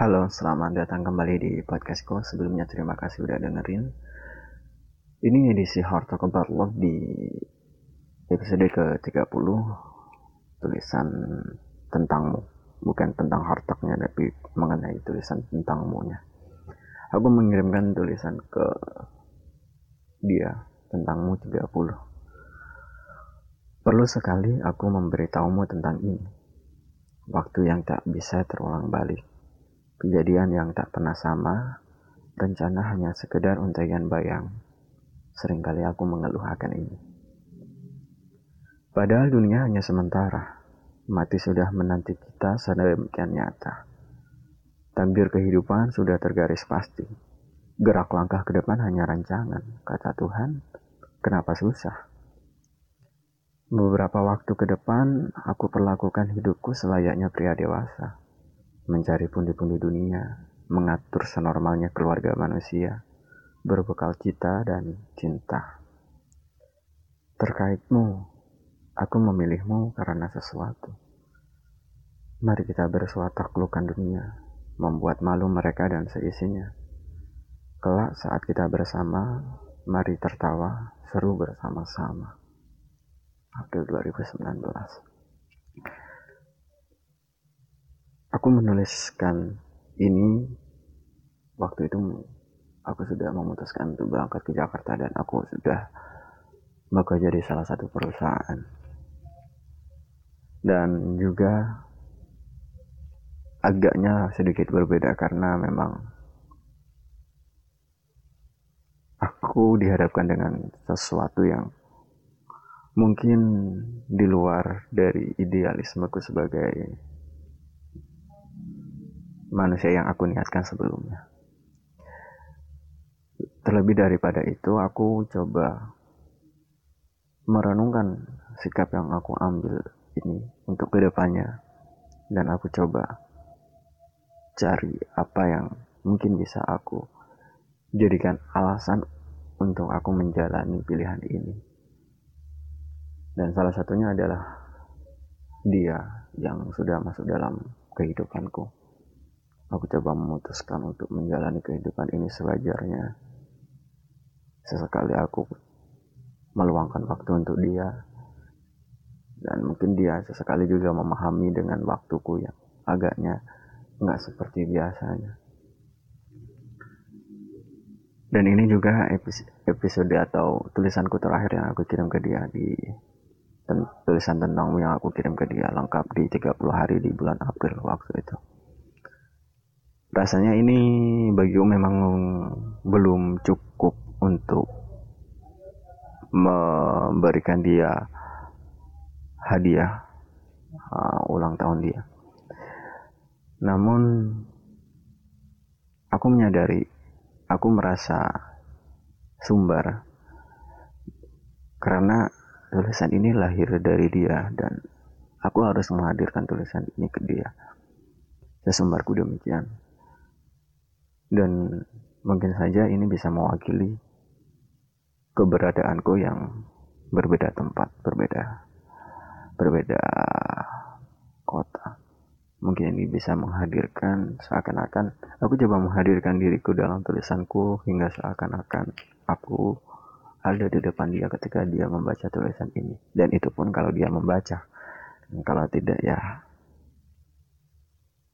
Halo, selamat datang kembali di podcastku. Sebelumnya terima kasih udah dengerin. Ini edisi Heart Talk About Love di episode ke-30. Tulisan tentangmu. Bukan tentang Heart Talk-nya, tapi mengenai tulisan tentangmu nya. Aku mengirimkan tulisan ke dia tentangmu 30. Perlu sekali aku memberitahumu tentang ini. Waktu yang tak bisa terulang balik Kejadian yang tak pernah sama, rencana hanya sekedar untaian bayang. Seringkali aku mengeluh akan ini. Padahal dunia hanya sementara. Mati sudah menanti kita sedemikian nyata. Tambir kehidupan sudah tergaris pasti. Gerak langkah ke depan hanya rancangan. Kata Tuhan, kenapa susah? Beberapa waktu ke depan, aku perlakukan hidupku selayaknya pria dewasa mencari pundi-pundi dunia, mengatur senormalnya keluarga manusia, berbekal cita dan cinta. Terkaitmu, aku memilihmu karena sesuatu. Mari kita bersuat taklukan dunia, membuat malu mereka dan seisinya. Kelak saat kita bersama, mari tertawa, seru bersama-sama. April 2019 Aku menuliskan ini waktu itu aku sudah memutuskan untuk berangkat ke Jakarta dan aku sudah bekerja di salah satu perusahaan. Dan juga agaknya sedikit berbeda karena memang aku dihadapkan dengan sesuatu yang mungkin di luar dari idealismeku sebagai manusia yang aku niatkan sebelumnya. Terlebih daripada itu, aku coba merenungkan sikap yang aku ambil ini untuk ke depannya. Dan aku coba cari apa yang mungkin bisa aku jadikan alasan untuk aku menjalani pilihan ini. Dan salah satunya adalah dia yang sudah masuk dalam kehidupanku aku coba memutuskan untuk menjalani kehidupan ini sewajarnya. Sesekali aku meluangkan waktu untuk dia. Dan mungkin dia sesekali juga memahami dengan waktuku yang agaknya nggak seperti biasanya. Dan ini juga episode atau tulisanku terakhir yang aku kirim ke dia di tulisan tentangmu yang aku kirim ke dia lengkap di 30 hari di bulan April waktu itu rasanya ini bagiku memang belum cukup untuk memberikan dia hadiah uh, ulang tahun dia. Namun aku menyadari, aku merasa sumber karena tulisan ini lahir dari dia dan aku harus menghadirkan tulisan ini ke dia. Sesumbarku demikian dan mungkin saja ini bisa mewakili keberadaanku yang berbeda tempat, berbeda berbeda kota. Mungkin ini bisa menghadirkan seakan-akan aku coba menghadirkan diriku dalam tulisanku hingga seakan-akan aku ada di depan dia ketika dia membaca tulisan ini. Dan itu pun kalau dia membaca. Kalau tidak ya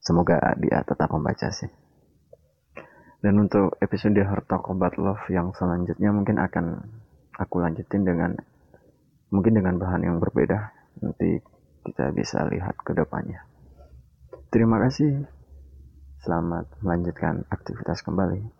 semoga dia tetap membaca sih. Dan untuk episode Heart Talk About Love yang selanjutnya mungkin akan aku lanjutin dengan mungkin dengan bahan yang berbeda. Nanti kita bisa lihat ke depannya. Terima kasih. Selamat melanjutkan aktivitas kembali.